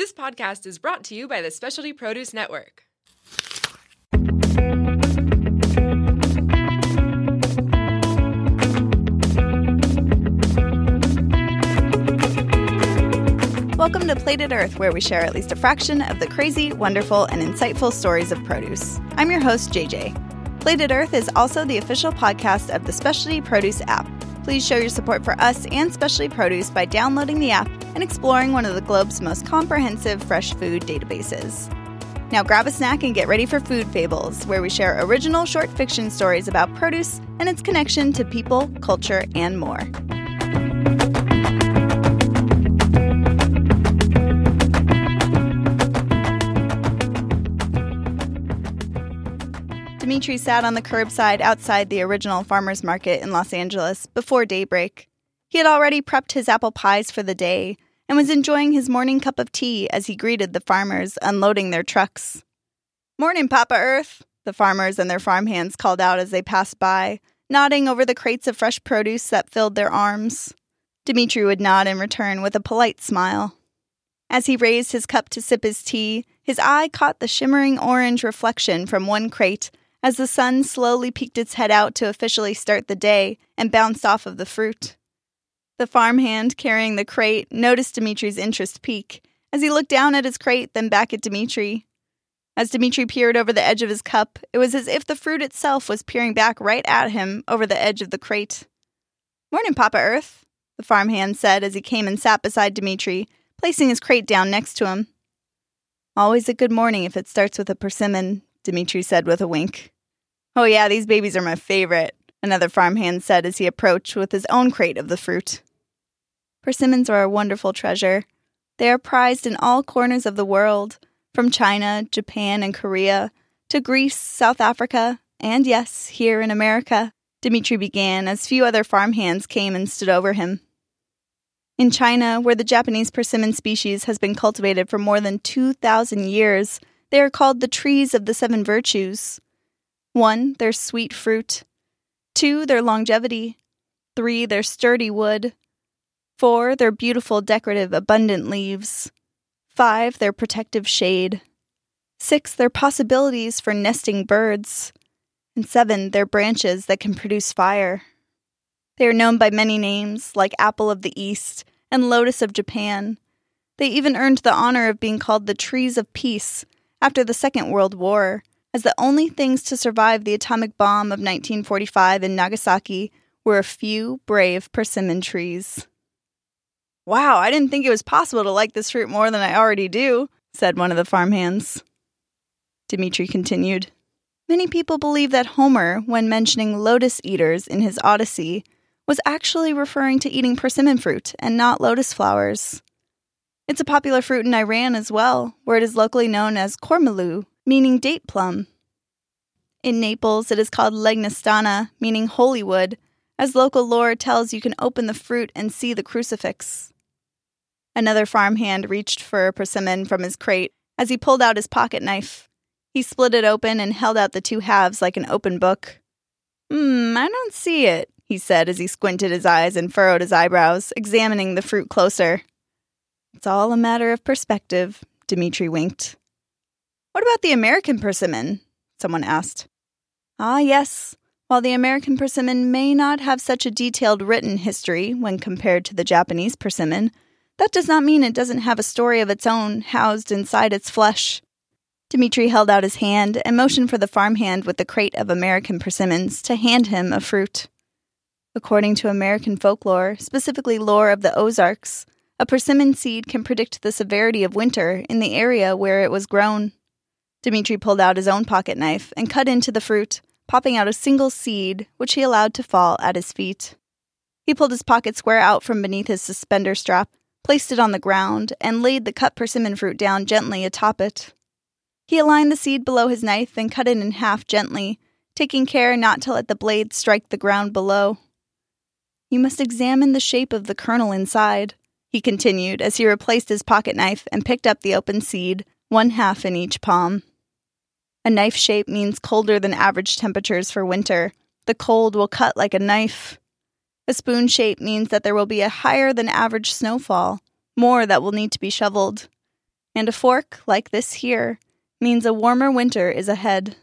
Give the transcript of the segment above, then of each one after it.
This podcast is brought to you by the Specialty Produce Network. Welcome to Plated Earth, where we share at least a fraction of the crazy, wonderful, and insightful stories of produce. I'm your host, JJ. Plated Earth is also the official podcast of the Specialty Produce app. Please show your support for us and Specialty Produce by downloading the app and exploring one of the globe's most comprehensive fresh food databases. Now grab a snack and get ready for Food Fables, where we share original short fiction stories about produce and its connection to people, culture, and more. Dimitri sat on the curbside outside the original farmer's market in Los Angeles before daybreak. He had already prepped his apple pies for the day and was enjoying his morning cup of tea as he greeted the farmers unloading their trucks. Morning, Papa Earth, the farmers and their farmhands called out as they passed by, nodding over the crates of fresh produce that filled their arms. Dimitri would nod in return with a polite smile. As he raised his cup to sip his tea, his eye caught the shimmering orange reflection from one crate as the sun slowly peeked its head out to officially start the day and bounced off of the fruit. The farmhand carrying the crate noticed Dimitri's interest peak as he looked down at his crate, then back at Dimitri. As Dimitri peered over the edge of his cup, it was as if the fruit itself was peering back right at him over the edge of the crate. Morning, Papa Earth, the farmhand said as he came and sat beside Dimitri, placing his crate down next to him. Always a good morning if it starts with a persimmon, Dimitri said with a wink. Oh, yeah, these babies are my favorite, another farmhand said as he approached with his own crate of the fruit. Persimmons are a wonderful treasure. They are prized in all corners of the world, from China, Japan, and Korea, to Greece, South Africa, and yes, here in America, Dimitri began as few other farmhands came and stood over him. In China, where the Japanese persimmon species has been cultivated for more than 2,000 years, they are called the trees of the seven virtues. One, their sweet fruit. Two, their longevity. Three, their sturdy wood. Four, their beautiful, decorative, abundant leaves. Five, their protective shade. Six, their possibilities for nesting birds. And seven, their branches that can produce fire. They are known by many names, like Apple of the East and Lotus of Japan. They even earned the honor of being called the Trees of Peace after the Second World War, as the only things to survive the atomic bomb of 1945 in Nagasaki were a few brave persimmon trees. Wow, I didn't think it was possible to like this fruit more than I already do, said one of the farmhands. Dimitri continued. Many people believe that Homer, when mentioning lotus eaters in his Odyssey, was actually referring to eating persimmon fruit and not lotus flowers. It's a popular fruit in Iran as well, where it is locally known as khormalu, meaning date plum. In Naples, it is called legnasanto, meaning holy wood, as local lore tells you can open the fruit and see the crucifix. Another farmhand reached for a persimmon from his crate as he pulled out his pocket knife. He split it open and held out the two halves like an open book. Hmm, I don't see it, he said as he squinted his eyes and furrowed his eyebrows, examining the fruit closer. It's all a matter of perspective, Dimitri winked. What about the American persimmon? Someone asked. Ah, yes. While the American persimmon may not have such a detailed written history when compared to the Japanese persimmon, that does not mean it doesn't have a story of its own housed inside its flesh. Dimitri held out his hand and motioned for the farmhand with the crate of American persimmons to hand him a fruit. According to American folklore, specifically lore of the Ozarks, a persimmon seed can predict the severity of winter in the area where it was grown. Dmitri pulled out his own pocket knife and cut into the fruit, popping out a single seed, which he allowed to fall at his feet. He pulled his pocket square out from beneath his suspender strap, placed it on the ground, and laid the cut persimmon fruit down gently atop it. He aligned the seed below his knife and cut it in half gently, taking care not to let the blade strike the ground below. You must examine the shape of the kernel inside he continued as he replaced his pocket knife and picked up the open seed, one half in each palm. A knife shape means colder than average temperatures for winter. The cold will cut like a knife. A spoon shape means that there will be a higher than average snowfall, more that will need to be shoveled. And a fork, like this here, means a warmer winter is ahead.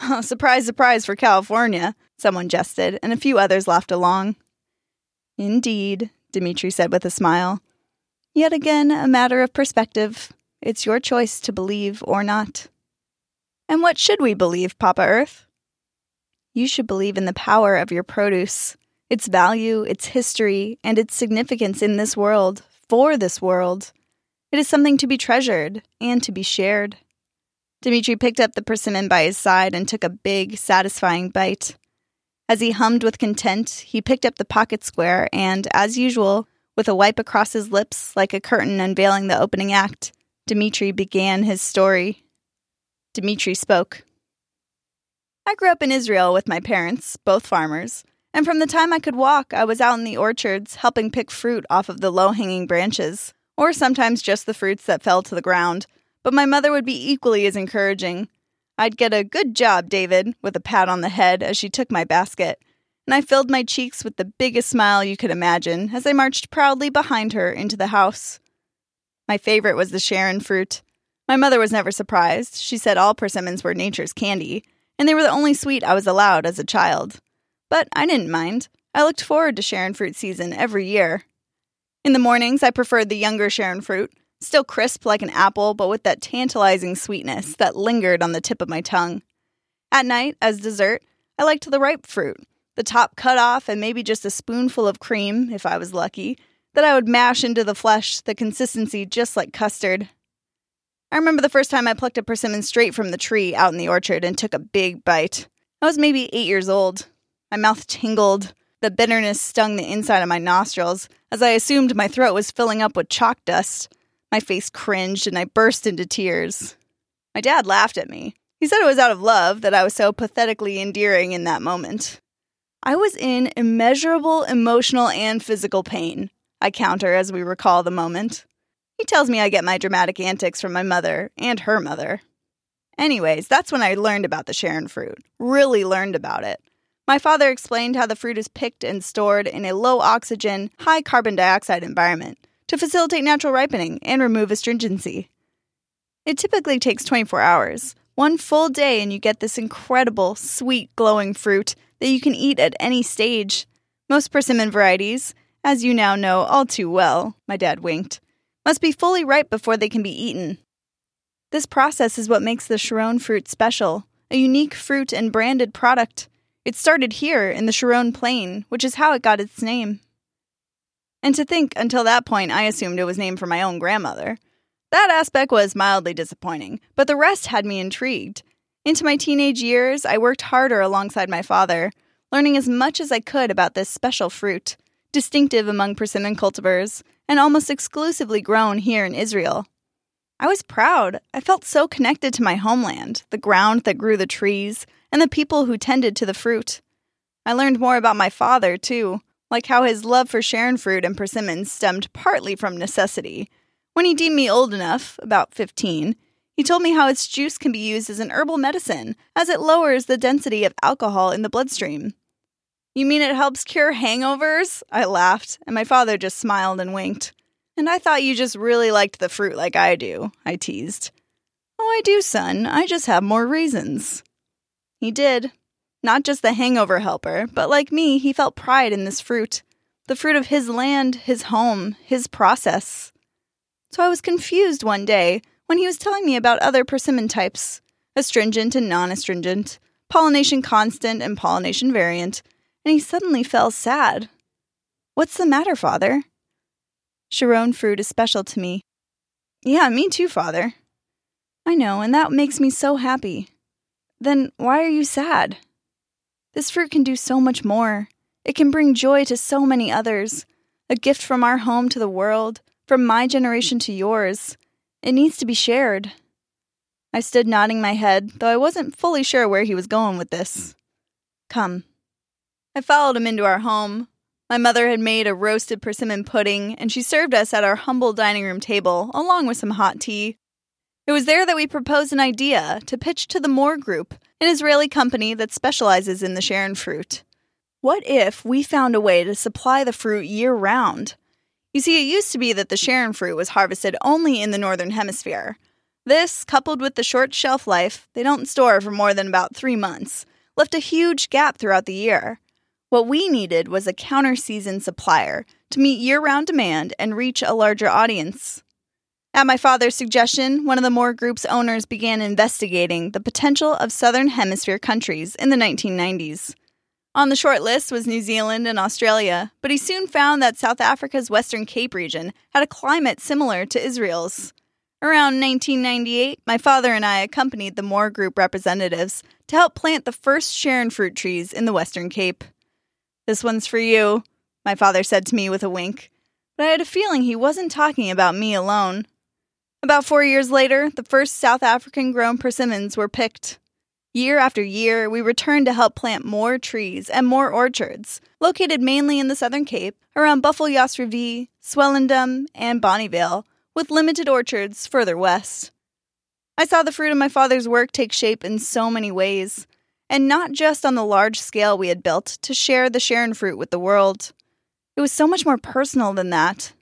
Surprise, surprise for California, someone jested, and a few others laughed along. Indeed, Dmitri said with a smile. Yet again, a matter of perspective. It's your choice to believe or not. And what should we believe, Papa Earth? You should believe in the power of your produce, its value, its history, and its significance in this world, for this world. It is something to be treasured and to be shared. Dmitri picked up the persimmon by his side and took a big, satisfying bite. As he hummed with content, he picked up the pocket square and, as usual, with a wipe across his lips like a curtain unveiling the opening act, Dmitri began his story. Dmitri spoke. I grew up in Israel with my parents, both farmers, and from the time I could walk, I was out in the orchards helping pick fruit off of the low hanging branches, or sometimes just the fruits that fell to the ground but my mother would be equally as encouraging. I'd get a good job, David, with a pat on the head as she took my basket, and I filled my cheeks with the biggest smile you could imagine as I marched proudly behind her into the house. My favorite was the Sharon fruit. My mother was never surprised. She said all persimmons were nature's candy, and they were the only sweet I was allowed as a child. But I didn't mind. I looked forward to Sharon fruit season every year. In the mornings, I preferred the younger Sharon fruit, still crisp like an apple, but with that tantalizing sweetness that lingered on the tip of my tongue. At night, as dessert, I liked the ripe fruit, the top cut off and maybe just a spoonful of cream, if I was lucky, that I would mash into the flesh, the consistency just like custard. I remember the first time I plucked a persimmon straight from the tree out in the orchard and took a big bite. I was maybe eight years old. My mouth tingled. The bitterness stung the inside of my nostrils as I assumed my throat was filling up with chalk dust. My face cringed and I burst into tears. My dad laughed at me. He said it was out of love that I was so pathetically endearing in that moment. I was in immeasurable emotional and physical pain, I counter as we recall the moment. He tells me I get my dramatic antics from my mother and her mother. Anyways, that's when I learned about the Sharon fruit. Really learned about it. My father explained how the fruit is picked and stored in a low oxygen, high carbon dioxide environment to facilitate natural ripening and remove astringency. It typically takes 24 hours, one full day, and you get this incredible, sweet, glowing fruit that you can eat at any stage. Most persimmon varieties, as you now know all too well, my dad winked, must be fully ripe before they can be eaten. This process is what makes the Sharon fruit special, a unique fruit and branded product. It started here in the Sharon Plain, which is how it got its name. And to think, until that point, I assumed it was named for my own grandmother. That aspect was mildly disappointing, but the rest had me intrigued. Into my teenage years, I worked harder alongside my father, learning as much as I could about this special fruit, distinctive among persimmon cultivars, and almost exclusively grown here in Israel. I was proud. I felt so connected to my homeland, the ground that grew the trees, and the people who tended to the fruit. I learned more about my father, too, like how his love for Sharon fruit and persimmons stemmed partly from necessity. When he deemed me old enough, about 15, he told me how its juice can be used as an herbal medicine, as it lowers the density of alcohol in the bloodstream. You mean it helps cure hangovers? I laughed, and my father just smiled and winked. And I thought you just really liked the fruit like I do, I teased. Oh, I do, son. I just have more reasons. He did, not just the hangover helper, but like me, he felt pride in this fruit the fruit of his land, his home, his process. So I was confused one day when he was telling me about other persimmon types astringent and non astringent, pollination constant and pollination variant, and he suddenly fell sad. What's the matter, father? Sharon fruit is special to me. Yeah, me too, father. I know, and that makes me so happy. Then why are you sad? This fruit can do so much more. It can bring joy to so many others, a gift from our home to the world, from my generation to yours. It needs to be shared. I stood nodding my head, though I wasn't fully sure where he was going with this. Come. I followed him into our home. My mother had made a roasted persimmon pudding, and she served us at our humble dining room table, along with some hot tea. It was there that we proposed an idea to pitch to the Moore Group, an Israeli company that specializes in the Sharon fruit. What if we found a way to supply the fruit year round? You see, it used to be that the Sharon fruit was harvested only in the northern hemisphere. This, coupled with the short shelf life, they don't store for more than about three months, left a huge gap throughout the year. What we needed was a counter season supplier to meet year round demand and reach a larger audience. At my father's suggestion, one of the Moore Group's owners began investigating the potential of Southern Hemisphere countries in the 1990s. On the short list was New Zealand and Australia, but he soon found that South Africa's Western Cape region had a climate similar to Israel's. Around 1998, my father and I accompanied the Moore Group representatives to help plant the first Sharon fruit trees in the Western Cape. This one's for you, my father said to me with a wink, but I had a feeling he wasn't talking about me alone. About four years later, the first South African grown persimmons were picked. Year after year, we returned to help plant more trees and more orchards, located mainly in the Southern Cape, around Buffeljagsrivier, Swellendam, and Bonnievale, with limited orchards further west. I saw the fruit of my father's work take shape in so many ways, and not just on the large scale we had built to share the Sharon fruit with the world. It was so much more personal than that.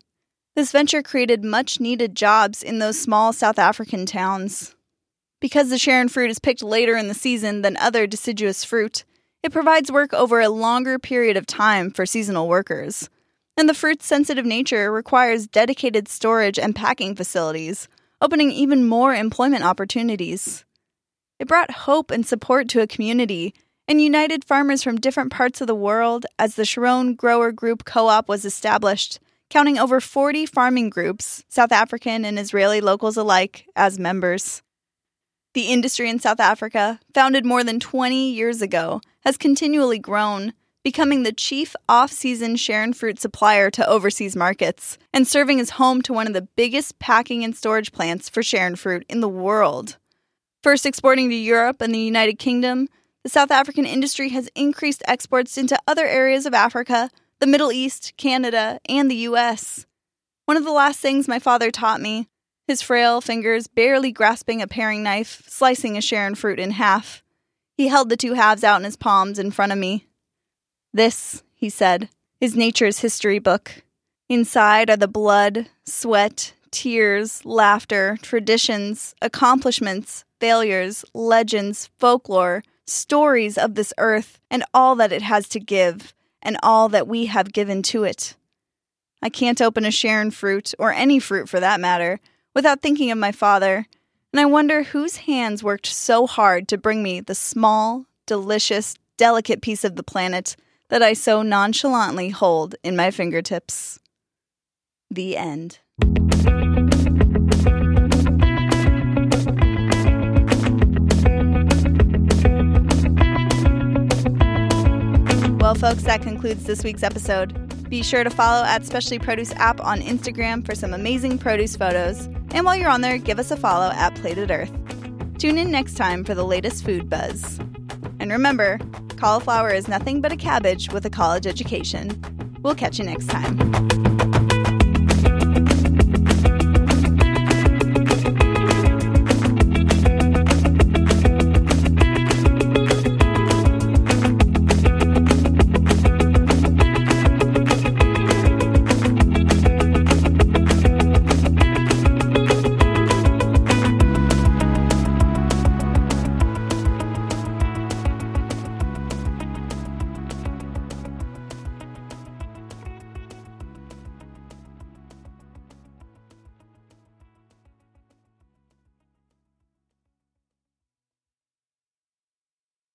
This venture created much needed jobs in those small South African towns. Because the Sharon fruit is picked later in the season than other deciduous fruit, it provides work over a longer period of time for seasonal workers. And the fruit's sensitive nature requires dedicated storage and packing facilities, opening even more employment opportunities. It brought hope and support to a community and united farmers from different parts of the world as the Sharon Grower Group Co op was established counting over 40 farming groups, South African and Israeli locals alike, as members. The industry in South Africa, founded more than 20 years ago, has continually grown, becoming the chief off season Sharon fruit supplier to overseas markets and serving as home to one of the biggest packing and storage plants for Sharon fruit in the world. First exporting to Europe and the United Kingdom, the South African industry has increased exports into other areas of Africa the Middle East, Canada, and the US. One of the last things my father taught me, his frail fingers barely grasping a paring knife, slicing a Sharon fruit in half. He held the two halves out in his palms in front of me. This, he said, is nature's history book. Inside are the blood, sweat, tears, laughter, traditions, accomplishments, failures, legends, folklore, stories of this earth, and all that it has to give and all that we have given to it. I can't open a Sharon fruit, or any fruit for that matter, without thinking of my father, and I wonder whose hands worked so hard to bring me the small, delicious, delicate piece of the planet that I so nonchalantly hold in my fingertips. The end. Folks, that concludes this week's episode. Be sure to follow at Specialty Produce app on Instagram for some amazing produce photos. And while you're on there, give us a follow at Plated Earth. Tune in next time for the latest food buzz. And remember, cauliflower is nothing but a cabbage with a college education. We'll catch you next time.